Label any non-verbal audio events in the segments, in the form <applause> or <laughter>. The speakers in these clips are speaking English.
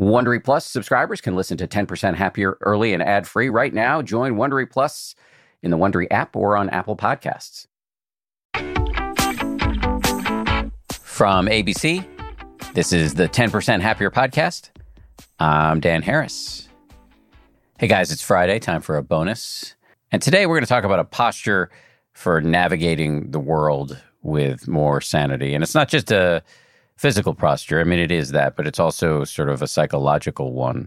Wondery Plus subscribers can listen to 10% Happier early and ad free right now. Join Wondery Plus in the Wondery app or on Apple Podcasts. From ABC, this is the 10% Happier podcast. I'm Dan Harris. Hey guys, it's Friday, time for a bonus. And today we're going to talk about a posture for navigating the world with more sanity. And it's not just a physical posture. I mean, it is that, but it's also sort of a psychological one.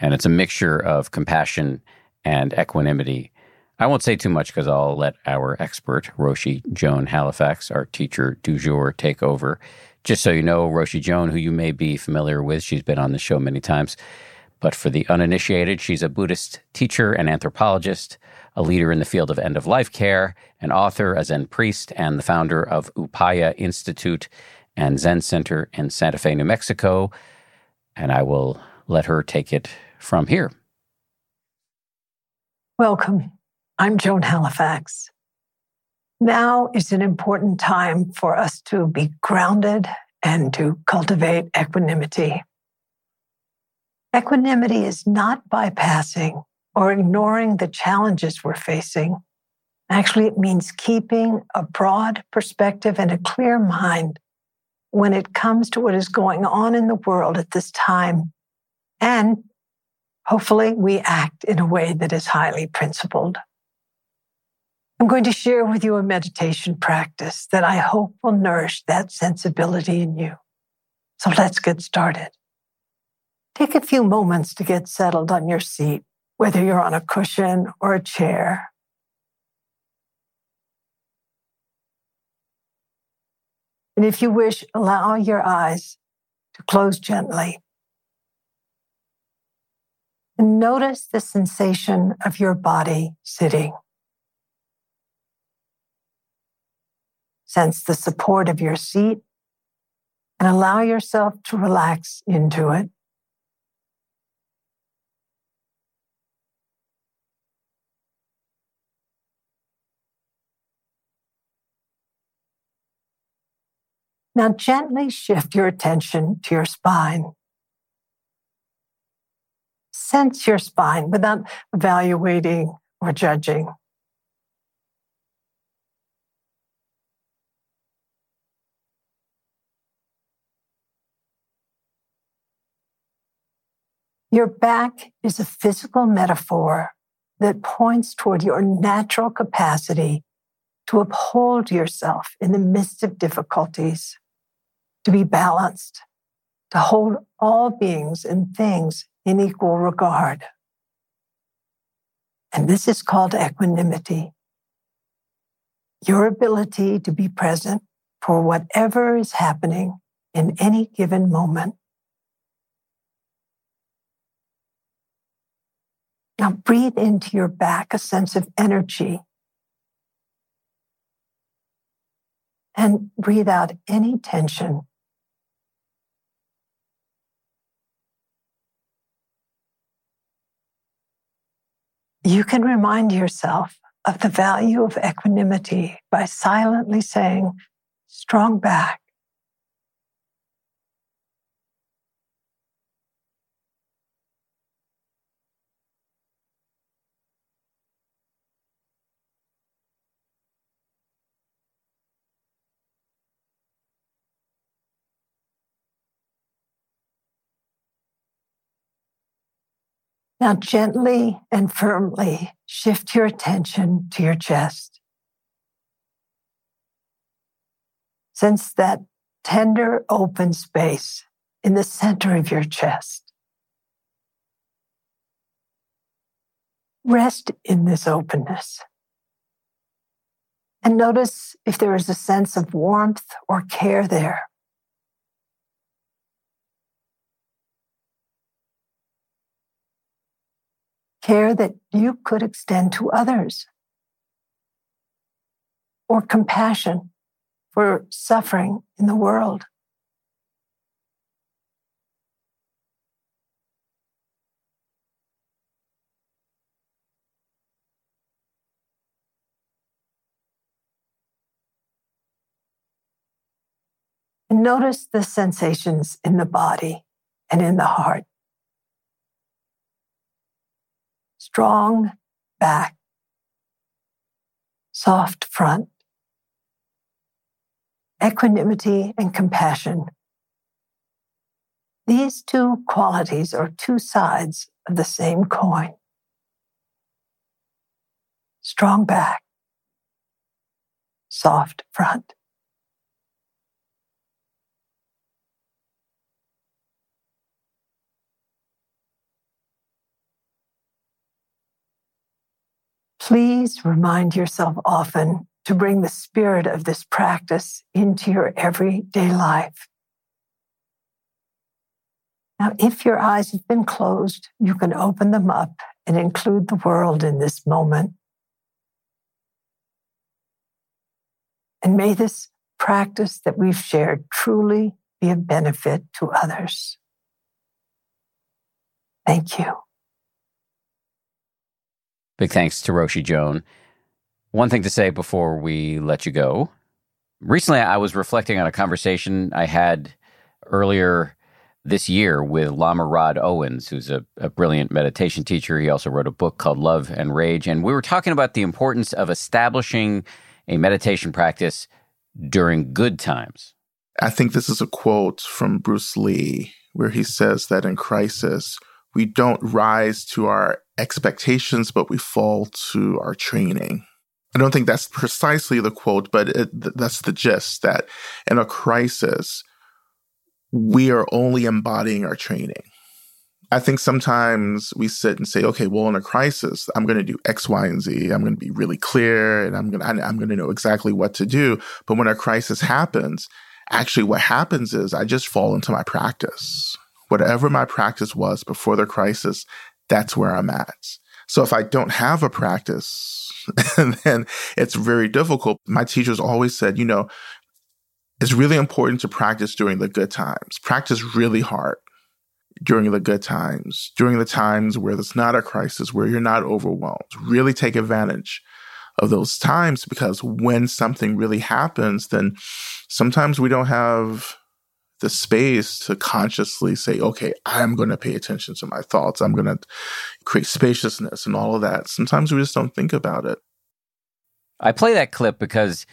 And it's a mixture of compassion and equanimity. I won't say too much because I'll let our expert, Roshi Joan Halifax, our teacher du jour, take over. Just so you know, Roshi Joan, who you may be familiar with, she's been on the show many times. But for the uninitiated, she's a Buddhist teacher and anthropologist, a leader in the field of end of life care, an author, a Zen priest, and the founder of Upaya Institute and Zen Center in Santa Fe, New Mexico. And I will let her take it from here. Welcome. I'm Joan Halifax. Now is an important time for us to be grounded and to cultivate equanimity. Equanimity is not bypassing or ignoring the challenges we're facing. Actually, it means keeping a broad perspective and a clear mind when it comes to what is going on in the world at this time. And hopefully, we act in a way that is highly principled. I'm going to share with you a meditation practice that I hope will nourish that sensibility in you. So let's get started. Take a few moments to get settled on your seat, whether you're on a cushion or a chair. And if you wish, allow your eyes to close gently. And notice the sensation of your body sitting. Sense the support of your seat and allow yourself to relax into it. Now gently shift your attention to your spine. Sense your spine without evaluating or judging. Your back is a physical metaphor that points toward your natural capacity to uphold yourself in the midst of difficulties to be balanced, to hold all beings and things in equal regard. And this is called equanimity. Your ability to be present for whatever is happening in any given moment. Now breathe into your back a sense of energy and breathe out any tension You can remind yourself of the value of equanimity by silently saying, strong back. Now, gently and firmly shift your attention to your chest. Sense that tender open space in the center of your chest. Rest in this openness. And notice if there is a sense of warmth or care there. Care that you could extend to others, or compassion for suffering in the world. And notice the sensations in the body and in the heart strong back, soft front, equanimity and compassion. These two qualities are two sides of the same coin. Strong back, soft front. Please remind yourself often to bring the spirit of this practice into your everyday life. Now, if your eyes have been closed, you can open them up and include the world in this moment. And may this practice that we've shared truly be a benefit to others. Thank you. Big thanks to Roshi Joan. One thing to say before we let you go. Recently, I was reflecting on a conversation I had earlier this year with Lama Rod Owens, who's a, a, brilliant meditation teacher. He also wrote a book called Love and Rage. And we were talking about the importance of establishing a meditation practice during good times. I think this is a quote from Bruce Lee, where he says that in crisis, we don't rise to our expectations, but we fall to our training. I don't think that's precisely the quote, but it, that's the gist that in a crisis, we are only embodying our training. I think sometimes we sit and say, okay, well, in a crisis, I'm going to do X, Y, and Z. I'm going to be really clear and I'm going I'm going to know exactly what to do. But when a crisis happens, actually what happens is I just fall into my practice whatever my practice was before the crisis, that's where I'm at. So if I don't have a practice, <laughs> then it's very difficult. My teachers always said, you know, it's really important to practice during the good times. Practice really hard during the good times, during the times where there's not a crisis, where you're not overwhelmed. Really take advantage of those times because when something really happens, then sometimes we don't have the space to consciously say, okay, I'm going to pay attention to my thoughts. I'm going to create spaciousness and all of that. Sometimes we just don't think about it. I play that clip because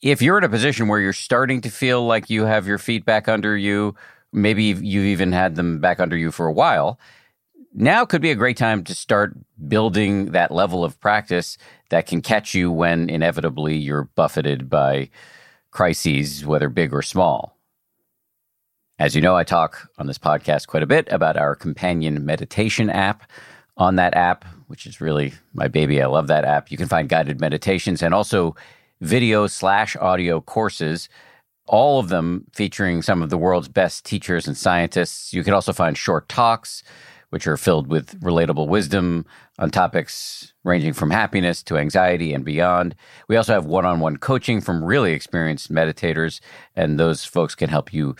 if you're in a position where you're starting to feel like you have your feet back under you, maybe you've even had them back under you for a while, now could be a great time to start building that level of practice that can catch you when inevitably you're buffeted by crises, whether big or small. As you know, I talk on this podcast quite a bit about our companion meditation app. On that app, which is really my baby, I love that app. You can find guided meditations and also video slash audio courses, all of them featuring some of the world's best teachers and scientists. You can also find short talks, which are filled with relatable wisdom on topics ranging from happiness to anxiety and beyond. We also have one on one coaching from really experienced meditators, and those folks can help you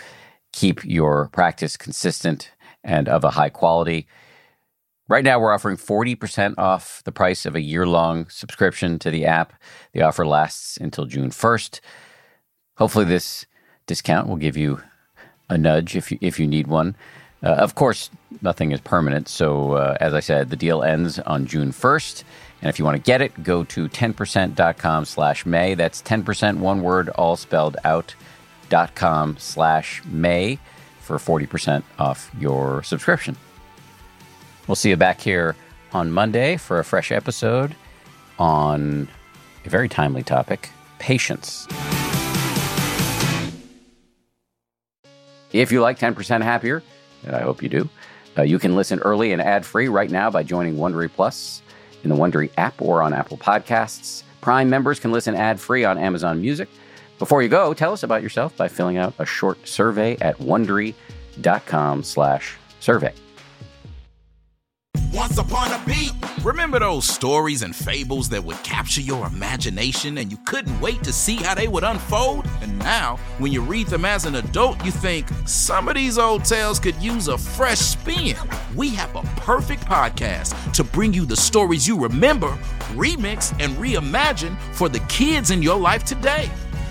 keep your practice consistent and of a high quality. Right now, we're offering 40% off the price of a year long subscription to the app. The offer lasts until June 1st. Hopefully, this discount will give you a nudge if you, if you need one. Uh, of course, nothing is permanent. So, uh, as I said, the deal ends on June 1st. And if you want to get it, go to 10%.com slash May. That's 10% one word, all spelled out dot com slash May for 40% off your subscription. We'll see you back here on Monday for a fresh episode on a very timely topic patience. If you like 10% Happier, and I hope you do, uh, you can listen early and ad free right now by joining Wondery Plus in the Wondery app or on Apple Podcasts. Prime members can listen ad free on Amazon Music. Before you go, tell us about yourself by filling out a short survey at wondery.com slash survey. Once upon a beat. Remember those stories and fables that would capture your imagination and you couldn't wait to see how they would unfold? And now, when you read them as an adult, you think some of these old tales could use a fresh spin. We have a perfect podcast to bring you the stories you remember, remix, and reimagine for the kids in your life today.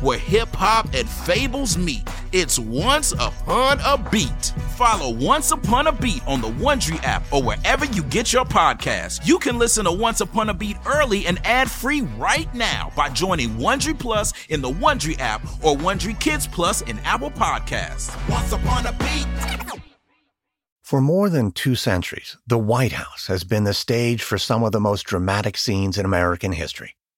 where hip hop and fables meet. It's Once Upon a Beat. Follow Once Upon a Beat on the Wondery app or wherever you get your podcasts. You can listen to Once Upon a Beat early and ad free right now by joining Wondery Plus in the Wondery app or Wondery Kids Plus in Apple Podcasts. Once Upon a Beat. For more than two centuries, the White House has been the stage for some of the most dramatic scenes in American history.